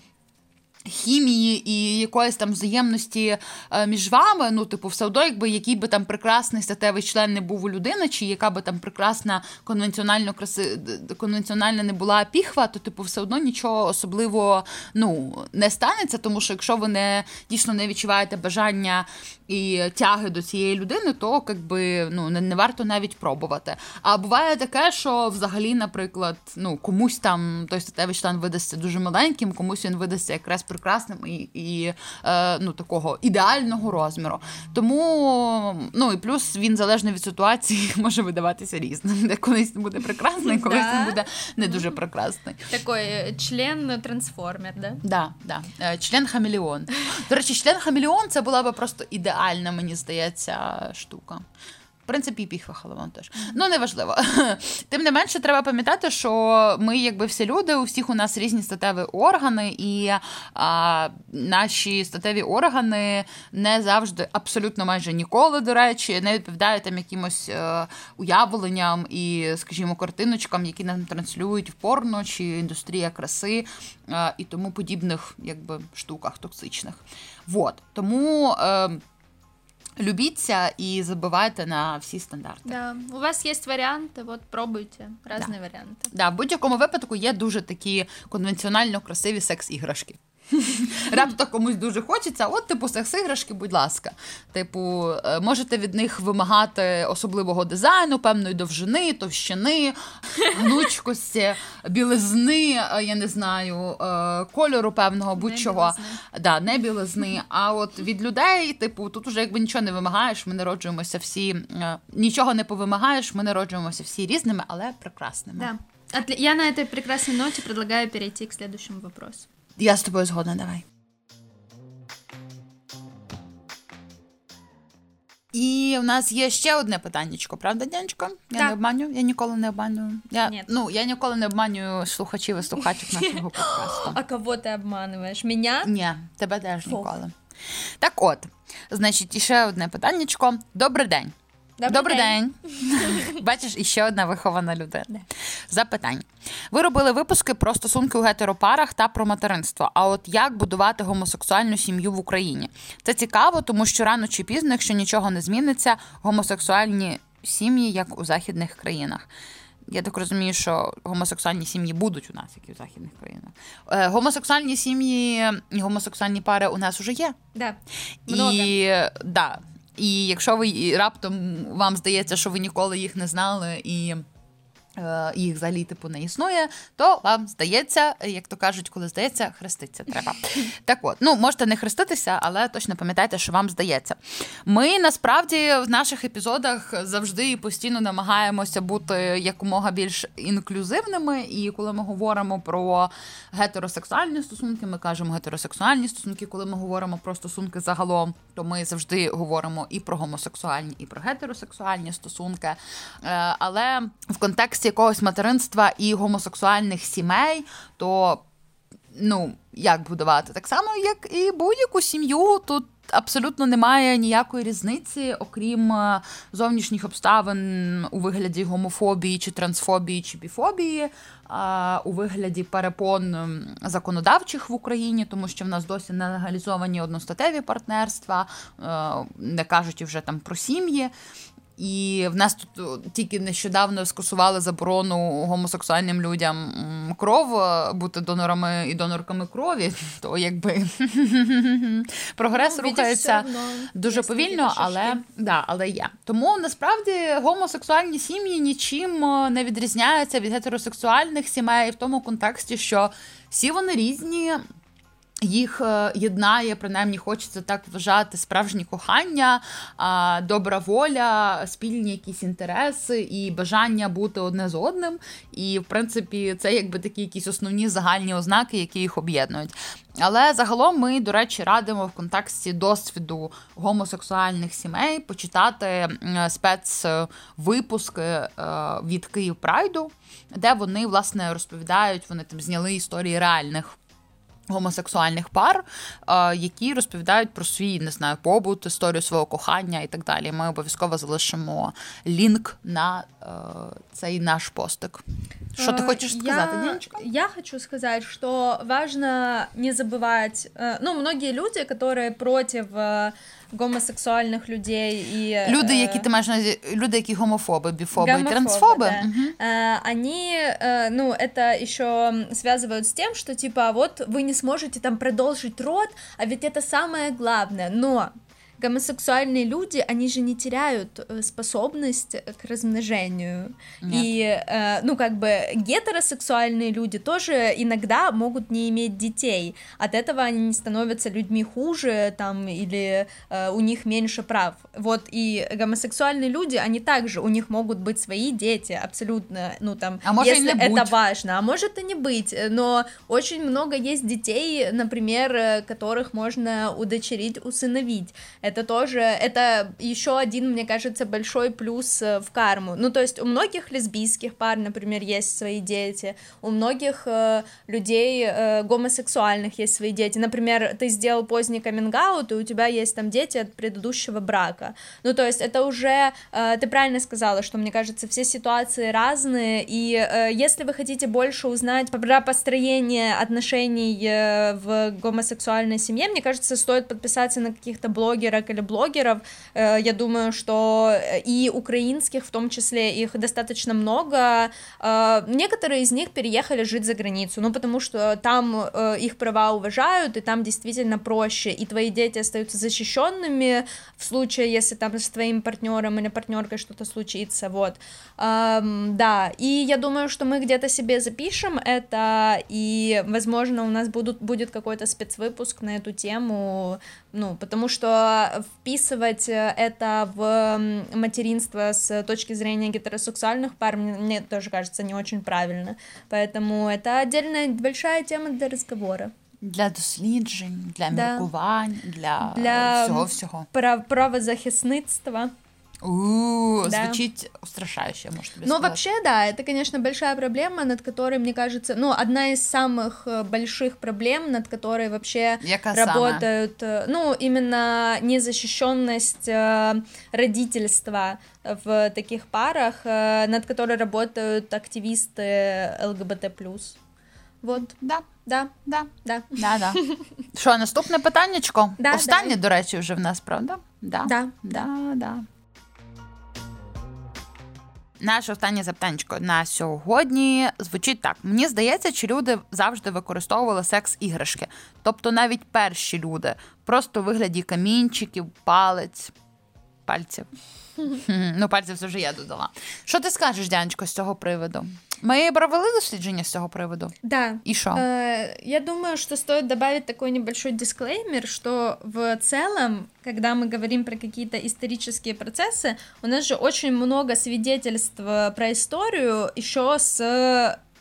Хімії і якоїсь там взаємності е, між вами, ну, типу, все одно, якби який би там прекрасний статевий член не був у людини, чи яка би там прекрасна конвенціонально краси конвенціональна не була піхва, то типу все одно нічого особливо ну, не станеться, тому що якщо ви не дійсно не відчуваєте бажання і тяги до цієї людини, то якби ну не, не варто навіть пробувати. А буває таке, що взагалі, наприклад, ну комусь там той статевий член видасться дуже маленьким, комусь він видасться якраз прекрасним і, і е, ну такого ідеального розміру. Тому ну і плюс він залежно від ситуації може видаватися різним. Де колись буде прекрасний, колись він буде не дуже прекрасний. Такой э, член-трансформер, да? Да, да. Е, Член хамелеон. До речі, член хамелеон це була би просто ідеальна, мені здається, штука. В принципі, і піхва теж. Ну, неважливо. Тим не менше, треба пам'ятати, що ми, якби всі люди, у всіх у нас різні статеві органи, і а, наші статеві органи не завжди, абсолютно майже ніколи, до речі, не відповідають там якимось е, уявленням і, скажімо, картиночкам, які нам транслюють в порно чи індустрія краси е, і тому подібних якби, штуках токсичних. Вот. Тому. Е, Любіться і забивайте на всі стандарти. Да. У вас есть варианты, вот пробуйте разные варианты. Да, в будь-якому випадку є дуже такі конвенціонально красиві секс-іграшки. Раптом комусь дуже хочеться, от, типу, секс-іграшки, будь ласка. Типу, е, можете від них вимагати особливого дизайну, певної довжини, товщини, гнучкості, білизни, е, я не знаю, е, кольору певного, будь-чого. білизни. Да, не білизни. А от від людей, типу, тут уже якби нічого не вимагаєш, ми народжуємося всі, нічого не повимагаєш, ми народжуємося всі різними, але прекрасними. Да. Я на этой прекрасной ноте предлагаю перейти к следующему вопросу. Я з тобою згодна, давай. І в нас є ще одне питаннячко, правда, Дянечко? Я Так. не обманю, я ніколи не обманюю. Я, Ні. ну, я ніколи не обманюю слухачів і слухачок нашого подкасту. А кого ты обманываешь? Меня? Ні, тебе теж ніколи. Так от, значить, іще одне питаннячко. Добрий день. Добрий день. Бачиш, іще одна вихована людина. Запитання. Ви робили випуски про стосунки у гетеропарах та про материнство. А от як будувати гомосексуальну сім'ю в Україні? Це цікаво, тому що рано чи пізно, якщо нічого не зміниться, гомосексуальні сім'ї, як у західних країнах. Я так розумію, що гомосексуальні сім'ї будуть у нас, як і в західних країнах. Е, гомосексуальні сім'ї і гомосексуальні пари у нас вже є. Да. Много. І, да. І якщо ви раптом вам здається, що ви ніколи їх не знали і. Е, Їх взагалі типу не існує, то вам здається, як то кажуть, коли здається, хреститься треба. Так от, ну можете не хреститися, але точно пам'ятайте, що вам здається. Ми насправді в наших епізодах завжди і постійно намагаємося бути якомога більш інклюзивними. І коли ми говоримо про гетеросексуальні стосунки, ми кажемо гетеросексуальні стосунки. Коли ми говоримо про стосунки загалом, то ми завжди говоримо і про гомосексуальні, і про гетеросексуальні стосунки. Е, Але в контексті якогось материнства і гомосексуальних сімей, то ну, як будувати? Так само, як і будь-яку сім'ю. Тут абсолютно немає ніякої різниці, окрім е, зовнішніх обставин у вигляді гомофобії, чи трансфобії, чи біфобії, а у вигляді перепон законодавчих в Україні, тому що в нас досі не легалізовані одностатеві партнерства, е, не кажучи вже там про сім'ї. І в нас тут тільки нещодавно скасували заборону гомосексуальним людям кров е, бути донорами і донорками крові. То якби прогрес Ну, рухається дуже повільно, але да, але є. Тому насправді гомосексуальні сім'ї нічим е, не відрізняються від гетеросексуальних сімей в тому контексті, що всі вони різні. Їх е, єднає, принаймні хочеться так вважати, справжнє кохання, добра воля, спільні якісь інтереси і бажання бути одне з одним. І, в принципі, це якби такі якісь основні загальні ознаки, які їх об'єднують. Але загалом ми, до речі, радимо в контексті досвіду гомосексуальних сімей почитати спецвипуски е, від Київ Прайду, де вони власне розповідають, вони там зняли історії реальних гомосексуальних пар, е, які розповідають про свій не знаю побут, історію свого кохання і так далі. Ми обов'язково залишимо лінк на е, цей наш постик. Що ти Э, хочеш сказати, я, Діночка? Я хочу сказать, что важно не забывать, э, ну, многие люди, которые против э, гомосексуальных людей и... Люди, э, які ти маєш на увазі, люди, які гомофоби, біфоби і Гомофобы, трансфоби. да. Мгм. Э, они, э, ну, это еще связывают с тем, что, типа, вот вы не сможете там продолжить род, а ведь это самое главное. Но гомосексуальные люди, они же не теряют э, способность к размножению. Нет. И, э, ну, как бы, гетеросексуальные люди тоже иногда могут не иметь детей. От этого они не становятся людьми хуже, там, или э, у них меньше прав. Вот, и гомосексуальные люди, они также, у них могут быть свои дети, абсолютно, ну, там, А может, если это будь. важно, а может и не быть, но очень много есть детей, например, э, которых можно удочерить, усыновить. Это тоже, это еще один, мне кажется, большой плюс э, в карму. Ну, то есть у многих лесбийских пар, например, есть свои дети, у многих э, людей э, гомосексуальных есть свои дети. Например, ты сделал поздний каминг и у тебя есть там дети от предыдущего брака. Ну, то есть это уже, э, ты правильно сказала, что, мне кажется, все ситуации разные, и э, если вы хотите больше узнать про построение отношений э, в гомосексуальной семье, мне кажется, стоит подписаться на каких-то блогерок или блогеров. Э, Я думаю, что э, и украинских, в том числе, их достаточно много. Э, Некоторые из них переехали жить за границу, ну, потому что там их права уважают, и там действительно проще, и твои дети остаются защищенными в случае, если там с твоим партнером или партнеркой что-то случится, вот. Ам, да, и я думаю, что мы где-то себе запишем это, и, возможно, у нас будут, будет какой-то спецвыпуск на эту тему, ну, потому что вписывать э, это в м, материнство с точки зрения гетеросексуальных пар, мне, мне тоже кажется не очень правильно, поэтому это отдельная большая тема для разговора. Для досліджень, для Да. міркувань, для, Для- всього всього. Про правозахисництва. У, Да. звучить устрашающе, можу тобі Ну, сказати. вообще, да, это, конечно, большая проблема, над которой, мне кажется, ну, одна из самых э, больших проблем, над которой вообще Яка саме? работают, э, ну, именно незащищенность э, родительства в таких парах, э, над которой работают активисты ЛГБТ+. Вот, Да, да, да. да. Да, да. Що, наступне питаннячко? Да, Останнє, давай. до речі, вже в нас, правда? Да. Да, Да, да. Наше останнє запитаннячко на сьогодні звучить так: мені здається, чи люди завжди використовували секс-іграшки. Тобто навіть перші люди, просто у вигляді камінчиків, палець, пальців. Хм, Ну, пальців це вже я додала. Що ти скажеш, Дянечко, з цього приводу? Ми провели дослідження з цього приводу. Да, І що? Э, Я думаю, что стоит добавить такой небольшой дисклеймер, что в целом, когда мы говорим про какие-то исторические процессы, у нас же очень много свидетельств э, про историю еще с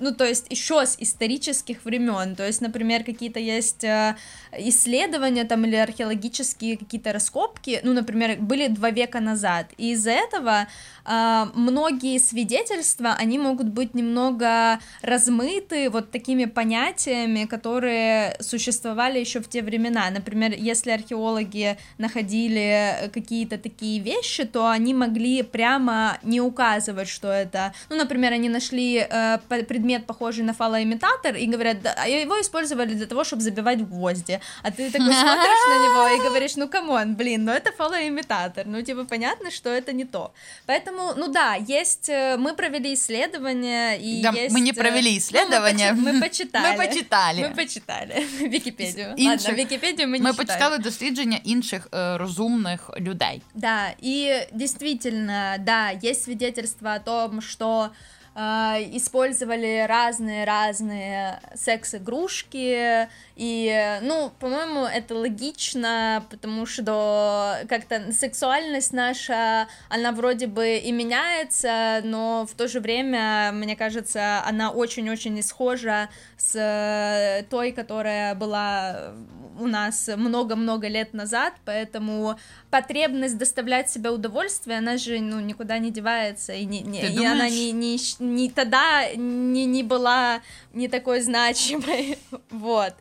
ну, то есть еще с исторических времен, то есть, например, какие-то есть э, исследования там или археологические какие-то раскопки, ну, например, были два века назад, и из-за этого многие свидетельства, они могут быть немного размыты вот такими понятиями, которые существовали еще в те времена. Например, если археологи находили какие-то такие вещи, то они могли прямо не указывать, что это, ну, например, они нашли э, предмет, похожий на фалоимитатор, и говорят, да, а его использовали для того, чтобы забивать гвозди. А ты такой смотришь на него и говоришь, ну come on, блин, ну это фалоимитатор. Ну, типа, понятно, что это не то. Поэтому, ну да, есть, э, мы провели исследования, и Да, есть... мы не э, провели ну, мы исследования. почи- Мы почитали. Ми почитали. Мы почитали Википедию. Інших- Ладно, Википедию мы не Ми читали. почитали дослідження інших е, розумних людей. Да, и действительно, да, есть свидетельства о том, что э, использовали разные-разные секс-игрушки, и, ну, по-моему, это логично, потому что как-то сексуальность наша, она вроде бы и меняется, но в то же время, мне кажется, она очень-очень не схожа с э, той, которая была у нас много-много лет назад, поэтому потребность доставлять себе удовольствие, она же ну, никуда не девается, и, не, не- Ты и она не, не, не тогда не, не была не такой значимой, вот.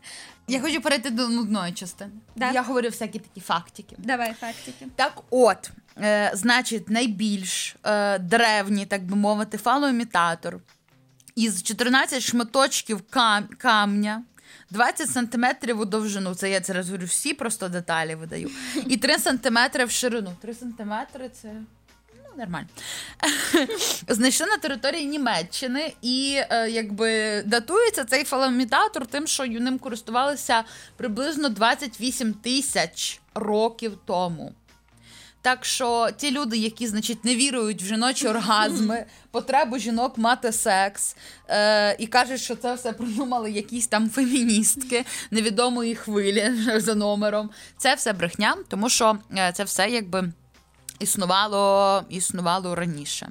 Я хочу перейти до нудної частини. Да. Я говорю всякі такі фактики. Давай фактики. Так от, е, значить, найбільш е, древній, так би мовити, фалоімітатор із 14 шматочків кам- камня. 20 сантиметрів у довжину, це я зараз говорю, всі просто деталі видаю. І 3 сантиметри в ширину. 3 сантиметри це нормально. Знайшли на території Німеччини, і е, якби датується цей фалоімітатор тим, що ним користувалися приблизно 28 тисяч років тому. Так що ті люди, які, значить, не вірують в жіночі оргазми, потребу жінок мати секс, е, і кажуть, що це все придумали якісь там феміністки невідомої хвилі за номером. Це все брехня, тому що е, це все якби існувало, існувало раніше.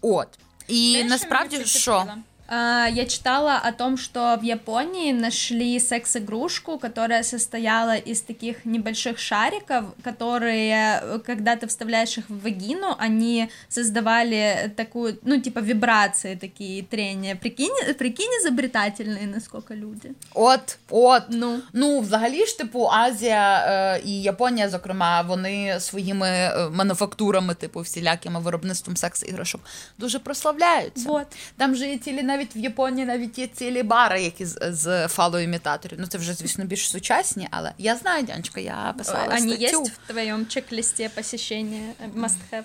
От. І насправді, що? А, Я читала о том, что в Японии нашли секс-игрушку, которая состояла из таких небольших шариков, которые, э, когда ты вставляешь их в вагину, они создавали такую, ну, типа вибрации такие, трения. Прикинь, прикинь изобретательные, насколько люди. От, от. Ну. Ну, взагалі ж, типу, Азія е, і Японія, зокрема, вони своїми е, мануфактурами, типу, всілякими виробництвом секс-іграшок дуже прославляються. Вот. Там же є цілі навіть в Японії, навіть є цілі бари, які з, з фалоімітаторів. Ну, це вже, звісно, більш сучасні, але я знаю, Дяночка, я писала Они статтю. есть в твоем чек-листе посещения? Э, Must have.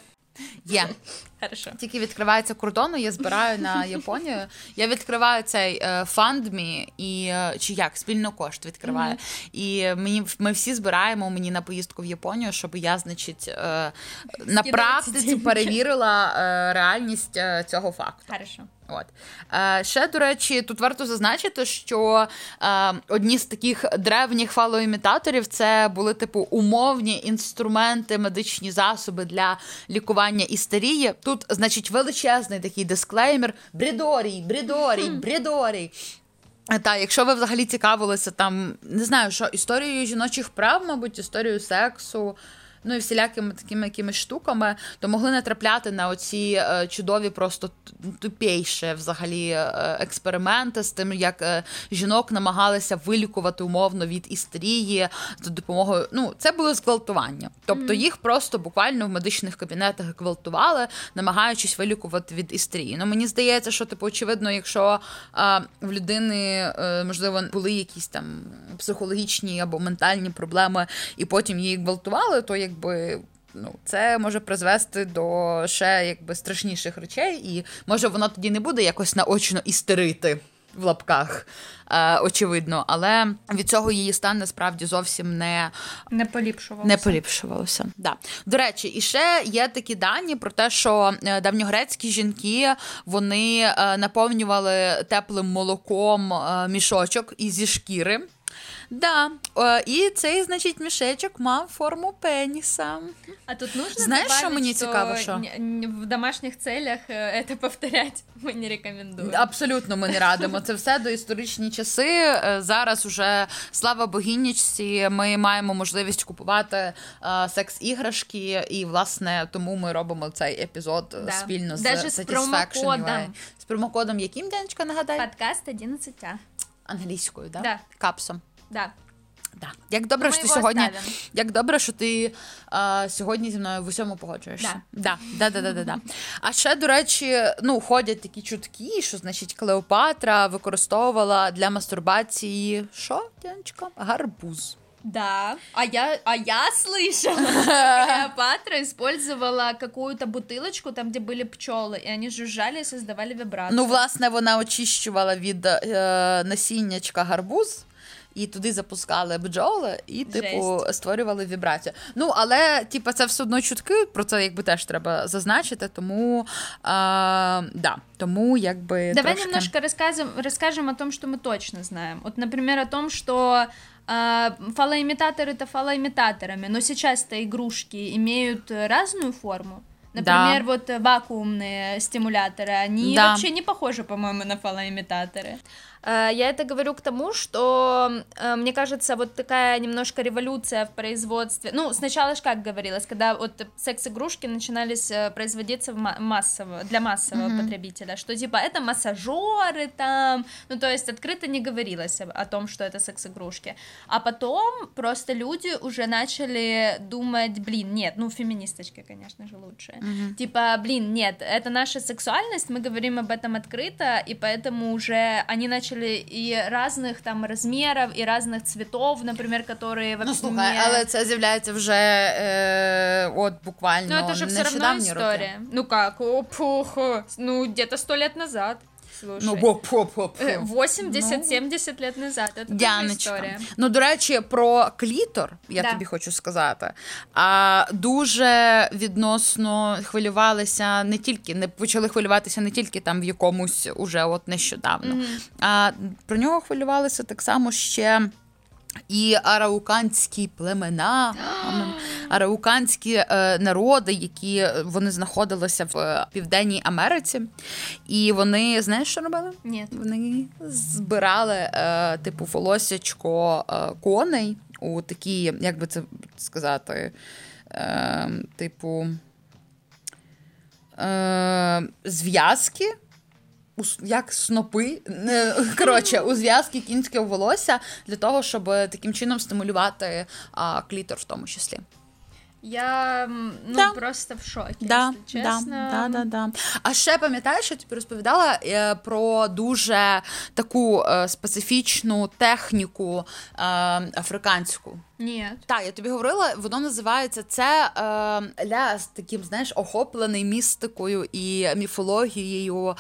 Є. Хорошо. Тільки відкривається кордону, я збираю на Японію. Я відкриваю цей е, FundMe і е, чи як спільно кошт відкриваю. І мені ми всі збираємо мені на поїздку в Японію, щоб я, значить, е, на Скидайте практиці деньги. перевірила е, реальність е, цього факту. Хорошо. От е, ще до речі, тут варто зазначити, що е, одні з таких древніх фалоімітаторів це були типу умовні інструменти, медичні засоби для лікування істерії. Тут, значить, величезний такий дисклеймер: брідорій, брідорій, брідорій. Е, Та, якщо ви взагалі цікавилися там, не знаю, що історією жіночих прав, мабуть, історією сексу. Ну і всілякими такими якимись штуками, то могли натрапляти на оці е, чудові, просто тупейші взагалі е, експерименти з тим, як е, жінок намагалися вилікувати умовно від істерії за допомогою. Ну, це були зґвалтування. Тобто їх просто буквально в медичних кабінетах гвалтували, намагаючись вилікувати від істерії. Ну мені здається, що типу, очевидно, якщо е, в людини можливо були якісь там психологічні або ментальні проблеми, і потім її гвалтували, то якби. Ну, це може призвести до ще якби страшніших речей, і може воно тоді не буде якось наочно істерити в лапках, е, очевидно, але від цього її стан насправді зовсім не Не поліпшувалося. не поліпшувалося. Да. До речі, і ще є такі дані про те, що е, давньогрецькі жінки вони е, наповнювали теплим молоком е, мішочок із шкіри. Да. Е, І цей, значить, мішечок мав форму пеніса. А тут нужно Знаешь, добавить, что мне что цікаво, що? н- н- в домашних целях э, это повторять мы не рекомендуем. Абсолютно ми не радимо. Це все доісторичні часи. Е, Зараз уже слава богинічці. Ми маємо можливість купувати е, секс-іграшки, і власне тому ми робимо цей епізод е, Да. спільно з Даже з Satisfaction промокодом. UA. З промокодом яким Дянечка, нагадай? Подкаст 11А. Англійською, да? Да. Капсом. Да. Да. Як добре, Ми що ти його сьогодні, оставимо. як добре, що ти а, сьогодні зі мною в усьому погоджуєшся. Да. Да, да, да, да, да. А ще, до речі, ну, ходять такі чутки, що значить Клеопатра використовувала для мастурбації що, Дяночка? Гарбуз. Да, а я, а я слышала, что Клеопатра использовала какую-то бутылочку, там, где были пчелы, и они жужжали и создавали вибрацию. Ну, власне, вона очищувала від е, насіннячка гарбуз. І туди запускали бджоли і, типу, створювали вібрацію. Ну, але, типу, це все одно чутки, про це якби теж треба зазначити, тому а, да, тому якби Давай трошки... немножко расскажем, расскажем о том, что мы точно знаем. Вот, например, о том, что э, фалоимитаторы это фалоимитаторами, но сейчас-то игрушки имеют э, разную форму. Например, вот э, вакуумные стимуляторы, они Да. вообще не похожи, по-моему, на фалоимитаторы. Э, Я это говорю к тому, что, э, мне кажется, вот такая немножко революция в производстве. Ну, сначала же как говорилось, когда вот секс-игрушки начинались э, производиться в ма- массово, для массового потребителя, что типа это массажеры там, ну, то есть открыто не говорилось о том, что это секс-игрушки. А потом просто люди уже начали думать, блин, нет, ну, феминисточки, конечно же, лучше. Типа, блин, нет, это наша сексуальность, мы говорим об этом открыто, и поэтому уже они начали вирішили і разних там розмірів, і разних цвітів, наприклад, которые ну, слухай, не... але це з'являється вже е, э, от буквально. Ну, це ж все одно історія. Роки. Ну як, опух, ну, десь 100 років назад. Слушай. Ну, по, по. Э, 80-70 лет назад. Тоже Дяночка. история. Ну, до речі, про клітор, я Да. тобі хочу сказати. А, дуже відносно хвилювалися не тільки, не почали хвилюватися не тільки там в якомусь уже от нещодавно. А про нього хвилювалися так само ще. І арауканські племена, арауканські е, народи, які е, вони знаходилися в е, Південній Америці, і вони знаєш, що робили? Нет. Вони збирали, типу, волосячко коней у такі, як би це сказати, типу, зв'язки. Як снопи, коротше, у зв'язки кінського волосся для того, щоб таким чином стимулювати а, клітор в тому числі. Я ну, Да. просто в шоке, Да, если честно. Да, да, да, да. А ще пам'ятаєш, що я тобі розповідала е, про дуже таку е, специфічну техніку е, африканську. Нет. Так, я тобі говорила, воно називається це е, ля з таким, знаєш, охоплений містикою і міфологією е,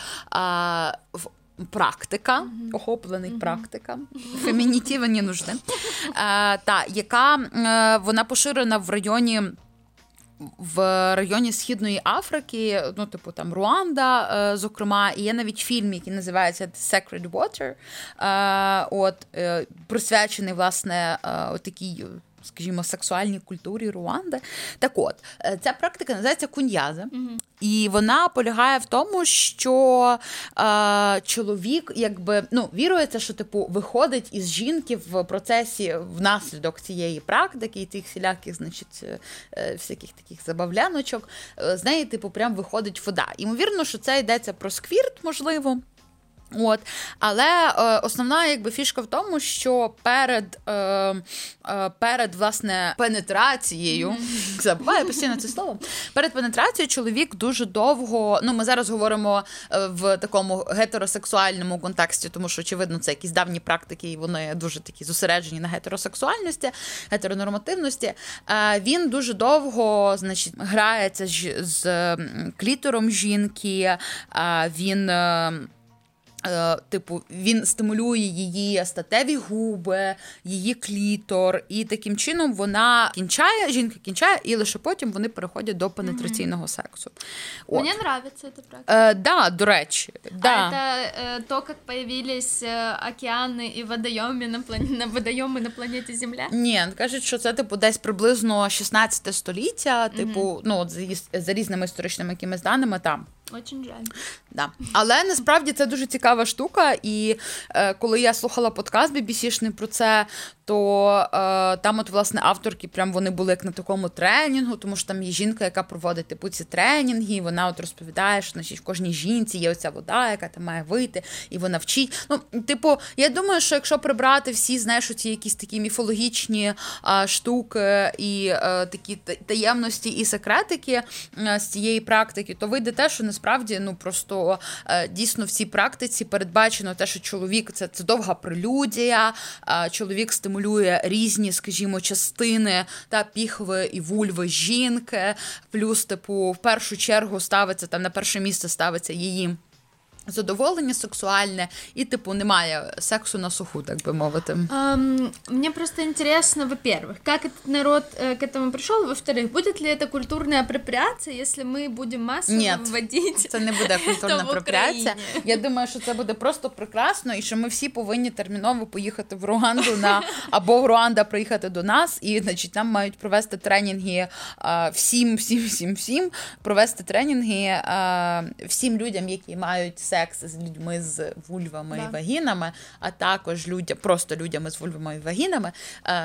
в- практика, охоплений практика, фемінітиви не нужны, е, та, яка е, вона поширена в районі. В районі Східної Африки, ну, типу там Руанда, е, зокрема, і є навіть фільм, який називається The Sacred Water, от, присвячений, власне, такій, скажімо, сексуальній культурі Руанди. Так от, е, ця практика називається куньяза. І вона полягає в тому, що е, чоловік, якби ну, вірується, що типу виходить із жінки в процесі внаслідок цієї практики і тих всіляких, значить, е, е, всяких таких забавляночок. е, З неї, типу, прям виходить вода. Ймовірно, що це йдеться про сквірт, можливо. От, але е, основна якби фішка в тому, що перед, е, е, перед власне пенетрацією, забуваю постійно це слово. Перед пенетрацією чоловік дуже довго. Ну, ми зараз говоримо е, в такому гетеросексуальному контексті, тому що очевидно це якісь давні практики, і вони дуже такі зосереджені на гетеросексуальності, гетеронормативності. Е, він дуже довго, значить, грається з, з клітором жінки. е, він. е, Е, Типу, він стимулює її статеві губи, її клітор, і таким чином вона кінчає, жінка кінчає, і лише потім вони переходять до пенетраційного сексу. От. Мне нравится эта практика. Е, да, до речі, да. А это э, то, как появились э, океаны и водоемы на, плане... на водоемы на планете Земля? Ні, кажуть, що це типу десь приблизно 16 століття, типу, ну от за, із- за різними історичними якимись даними там. Очень жаль. Да. Але насправді це дуже цікава штука. І е, коли я слухала подкаст BBC-шний про це, то е, там, от, власне, авторки прям вони були як на такому тренінгу, тому що там є жінка, яка проводить типу ці тренінги, і вона от розповідає, що значить, в кожній жінці є оця вода, яка там має вийти, і вона вчить. Ну, типу, я думаю, що якщо прибрати всі, знаєш, оці якісь такі міфологічні е, штуки і е, такі таємності і секретики е, з цієї практики, то вийде те, що насправді ну просто е, дійсно в цій практиці передбачено те, що чоловік це, це довга прелюдія, чоловік стимулює різні, скажімо, частини та піхви і вульви жінки. Плюс, типу, в першу чергу ставиться там на перше місце ставиться її Задоволення сексуальне, і, типу, немає сексу на суху, так би мовити. Ам, мне просто интересно, во-первых, как этот народ э, к этому пришел, во-вторых, будет ли это культурная апроприация, если мы будем массово Нет. вводить Це не буде культурна Та в апропріація. Україні. Я думаю, що це буде просто прекрасно, і що ми всі повинні терміново поїхати в Руанду на або в Руанда приїхати до нас, і значить нам мають провести тренінги а, всім, всім, всім, всім провести тренінги а, всім людям, які мають секс з людьми з вульвами Да. і вагінами, а також людям, просто людями з вульвами і вагінами.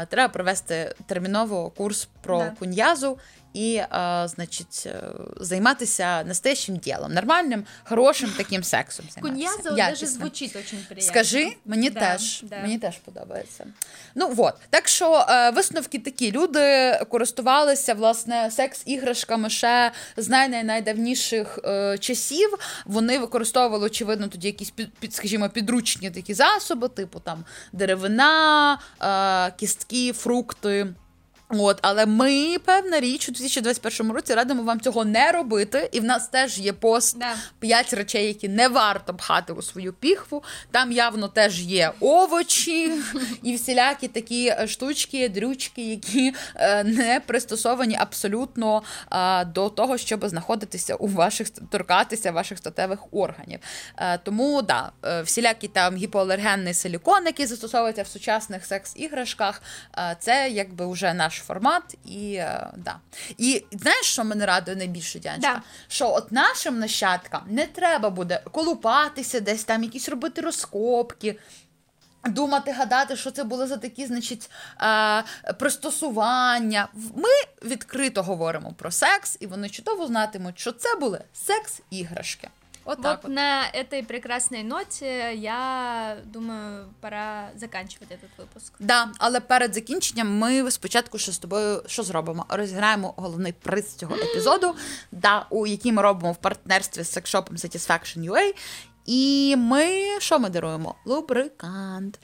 треба провести терміново курс про Да. куньязу і, а, значить, е, займатися настоящим ділом, нормальним, хорошим таким сексом. Куньяза даже Якісним. звучит очень. Скажи, мені Да, теж да. мені теж подобається. Ну от так що е, висновки такі: люди користувалися власне секс-іграшками ще з най- най- найдавніших е, часів. Вони використовували очевидно тоді якісь під, під скажімо, підручні такі засоби, типу там деревина, е, кістки, фрукти. От, але ми, певна річ, у 2021 році радимо вам цього не робити. І в нас теж є пост п'ять речей, які не варто пхати у свою піхву. Там явно теж є овочі і всілякі такі е, штучки, дрючки, які е, не пристосовані абсолютно е, до того, щоб знаходитися у ваших торкатися ваших статевих органів. Е, Тому да, е, всілякі там гіпоалергенний силікон, який застосовується в сучасних секс-іграшках, е, це якби вже наш формат. І е, да. І знаєш, що мене радує найбільше, Дяночка? Да. Що от нашим нащадкам не треба буде колупатися, десь там якісь робити розкопки. Думати, гадати, що це було за такі, значить, е, пристосування. Ми відкрито говоримо про секс, і вони чудово знатимуть, що це були секс-іграшки. От так. Вот на этой прекрасной ноте я думаю, пора заканчивать этот выпуск. Да, але перед закінченням ми спочатку ще з тобою що зробимо? Розіграємо головний приз цього епізоду, да, у який ми робимо в партнерстві з секшопом Satisfaction UA. І ми що ми даруємо? Лубрикант.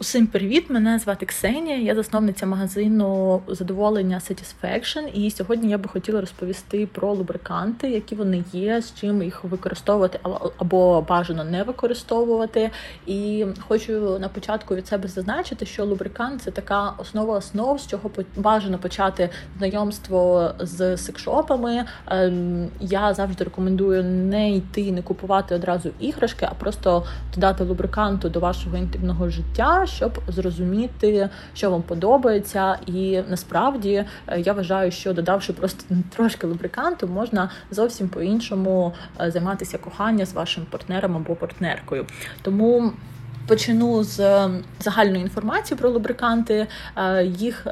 Усім привіт! Мене звати Ксенія. Я засновниця магазину задоволення Satisfaction. І сьогодні я би хотіла розповісти про лубриканти, які вони є, з чим їх використовувати або- бажано не використовувати. І хочу на початку від себе зазначити, що лубрикант це така основа основ, з чого бажано почати знайомство з секшопами. Ем, Я завжди рекомендую не йти, не купувати одразу іграшки, а просто додати лубриканту до вашого інтимного життя, щоб зрозуміти, що вам подобається. І насправді е, я вважаю, що додавши просто трошки лубриканту, можна зовсім по-іншому е, займатися коханням з вашим партнером або партнеркою. Тому. Почну з е, загальної інформації про лубриканти. Е, Їх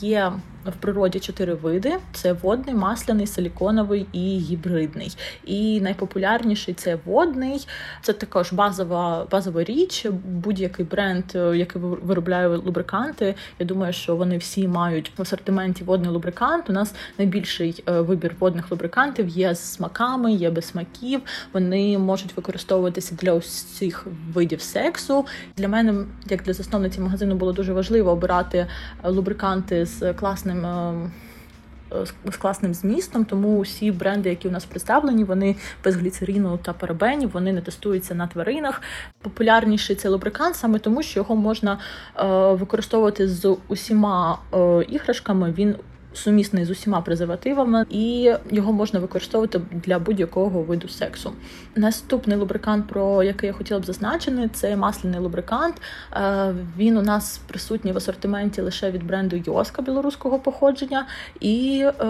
є в природі чотири види: це водний, масляний, силіконовий і гібридний. І найпопулярніший це водний. Це також базова базова річ. Будь-який бренд, е, який ви- виробляє лубриканти. Я думаю, що вони всі мають в асортименті водний лубрикант. У нас найбільший е, вибір водних лубрикантів є з смаками, є без смаків. Вони можуть використовуватися для усіх видів сексу. Для мене, як для засновниці магазину, було дуже важливо обирати е, лубриканти з класним. Е, з- з класним змістом, тому усі бренди, які у нас представлені, вони без гліцерину та парабенів, вони не тестуються на тваринах. Популярніший це лубрикант саме тому, що його можна е, використовувати з усіма е, іграшками. Він сумісний з усіма презервативами, і його можна використовувати для будь-якого виду сексу. Наступний лубрикант, про який я хотіла б зазначити, це масляний лубрикант. Е, він у нас присутній в асортименті лише від бренду Йоска білоруського походження, і е,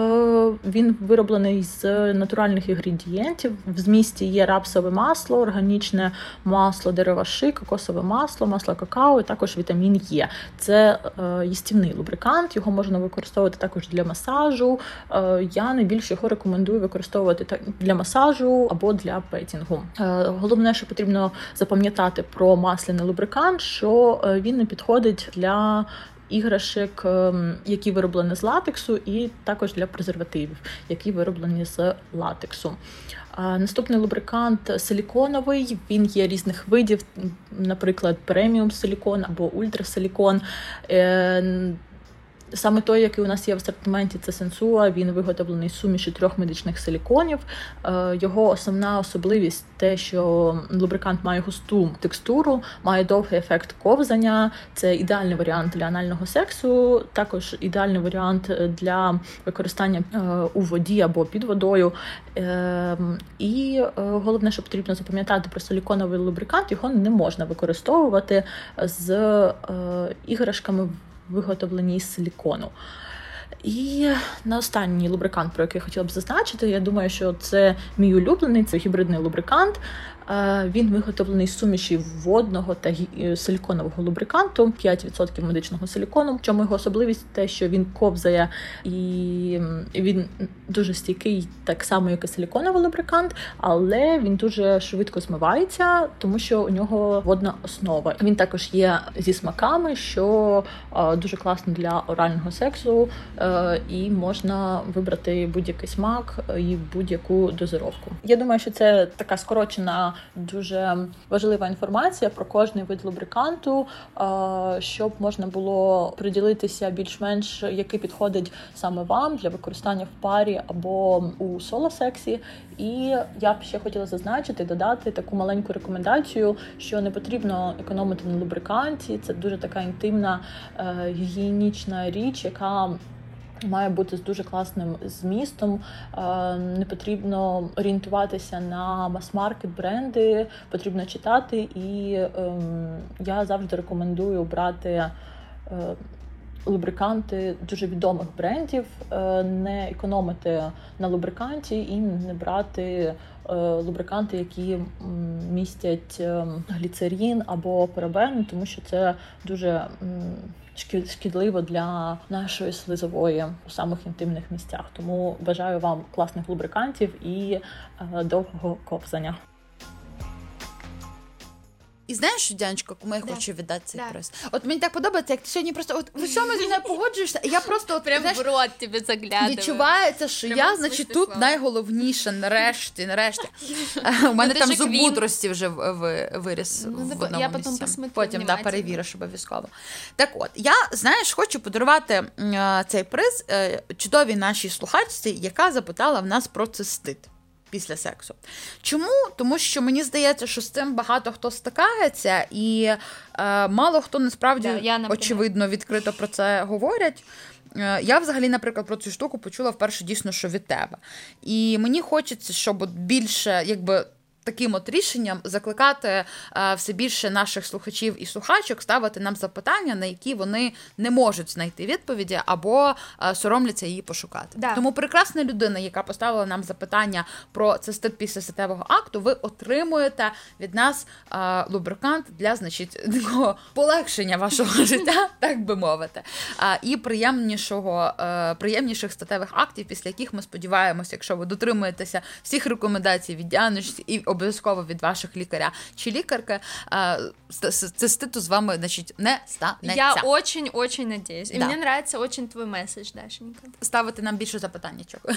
він вироблений з натуральних інгредієнтів. В змісті є рапсове масло, органічне масло дерева ши, кокосове масло, масло какао, і також вітамін Є. Це е, їстівний лубрикант, його можна використовувати також для масажу. Е, я найбільше його рекомендую використовувати для масажу або для петінгу. Е, головне, що потрібно запам'ятати про масляний лубрикант, що е, він не підходить для іграшок, які вироблені з латексу, і також для презервативів, які вироблені з латексу. Наступний лубрикант силіконовий, він є різних видів, наприклад, преміум силікон або ультрасилікон. Саме той, який у нас є в асортименті, це сенсуа. Він виготовлений з суміші трьох медичних силіконів. Е, його основна особливість те, що лубрикант має густу текстуру, має довгий ефект ковзання. Це ідеальний варіант для анального сексу, також ідеальний варіант для використання е, у воді або під водою. Е, і головне, що потрібно запам'ятати про силіконовий лубрикант, його не можна використовувати з іграшками виготовлені із силікону. І на останній лубрикант, про який я хотіла б зазначити, я думаю, що це мій улюблений, це гібридний лубрикант. Він виготовлений з суміші водного та е, силіконового лубриканту, 5% медичного силікону. В чому його особливість те, що він ковзає і він дуже стійкий, так само, як і силіконовий лубрикант, але він дуже швидко змивається, тому що у нього водна основа. Він також є зі смаками, що дуже класно для орального сексу, е, і можна вибрати будь-який смак і будь-яку дозировку. Я думаю, що це така скорочена дуже важлива інформація про кожний вид лубриканту, щоб можна було приділитися більш-менш, який підходить саме вам для використання в парі або у соло-сексі. І я б ще хотіла зазначити, додати таку маленьку рекомендацію, що не потрібно економити на лубриканті. Це дуже така інтимна е, гігієнічна річ, яка Має бути з дуже класним змістом. Е, не потрібно орієнтуватися на мас-маркет бренди, потрібно читати, і ем, я завжди рекомендую брати. Е, лубриканти дуже відомих брендів, е, не економити на лубриканті і не брати лубриканти, які містять ем, гліцерін або парабени, тому що це дуже шкідливо для нашої слизової у самих інтимних місцях. Тому бажаю вам класних лубрикантів і е, довгого ковзання. І знаєш, Дянечко, кому я да. хочу віддати цей да. приз? От мені так подобається, як ти сьогодні просто от в зі мною погоджуєшся. Я просто от, прям знаєш, в рот тобі заглядаю. Відчувається, що Прямо я, значить, тут слова. найголовніше, нарешті, нарешті. У мене ну, там зуб мудрості вже виріс ну, в одному Я потім посмотрю Потім да, перевіриш обов'язково. Так от, я, знаєш, хочу подарувати цей приз е, чудовій нашій слухачці, яка запитала в нас про цистит після сексу. Чому? Тому що мені здається, що з цим багато хто стикається, і е, мало хто насправді да, я, очевидно відкрито про це говорять. Е, я взагалі, наприклад, про цю штуку почула вперше дійсно, що від тебе. І мені хочеться, щоб більше, якби таким от рішенням закликати е, все більше наших слухачів і слухачок ставити нам запитання, на які вони не можуть знайти відповіді або е, соромляться її пошукати. Да. Тому прекрасна людина, яка поставила нам запитання про цистит після статевого акту, ви отримуєте від нас е, лубрикант для значить такого полегшення вашого життя, так би мовити, і приємнішого приємніших статевих актів, після яких ми сподіваємося, якщо ви дотримуєтеся всіх рекомендацій від Діаночки і обов'язково від ваших лікаря чи лікарки, циститу з вами значить, не станеться. Я очень-очень надеюсь. І да. мені подобається очень твій меседж, Дашенька. Ставити нам більше запитаннячок.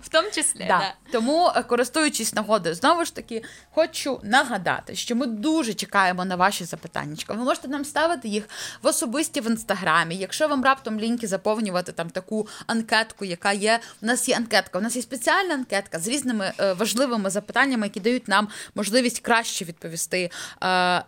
В тому числі, да. да. Тому, е, користуючись нагодою, знову ж таки, хочу нагадати, що ми дуже чекаємо на ваші запитання. Ви можете нам ставити їх в особисті в інстаграмі. Якщо вам раптом ліньки заповнювати там таку анкетку, яка є. У нас є анкетка, у нас є спеціальна анкетка з різними е, важливими запитаннями які дають нам можливість краще відповісти е,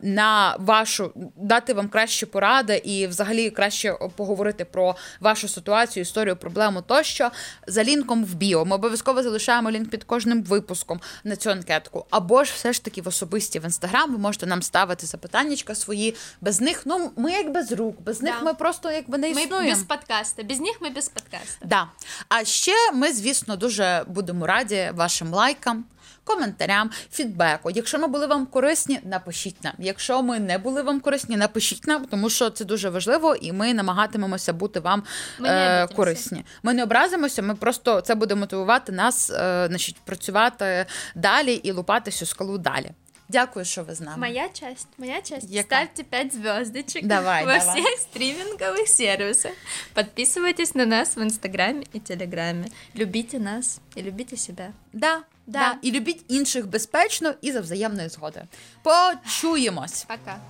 на вашу, дати вам кращі поради і взагалі краще поговорити про вашу ситуацію, історію, проблему тощо за лінком в біо. Ми обов'язково залишаємо лінк під кожним випуском на цю анкетку. Або ж все ж таки в особисті в інстаграм ви можете нам ставити запитаннячка свої. Без них ну ми як без рук, без них Да. ми просто якби не існуємо. без подкаста. Без них мы без подкаста. Да. А ще ми, звісно, дуже будемо раді вашим лайкам. Коментарям, фідбеку. Якщо ми були вам корисні, напишіть нам. Якщо ми не були вам корисні, напишіть нам, тому що це дуже важливо, і ми намагатимемося бути вам Ми е, корисні. Ми не образимося, ми просто це буде мотивувати нас, е, значить, працювати далі і лупати цю скалу далі. Дякую, що ви з нами. Моя часть, моя часть. Яка? Ставьте 5 звездочек Давай, во давай. всех стриминговых сервисах. Подписывайтесь на нас в Инстаграме и Телеграме. Любите нас и любите себя. Да, да. Да. І любіть інших безпечно і за взаємної згоди. Почуємось. Пока.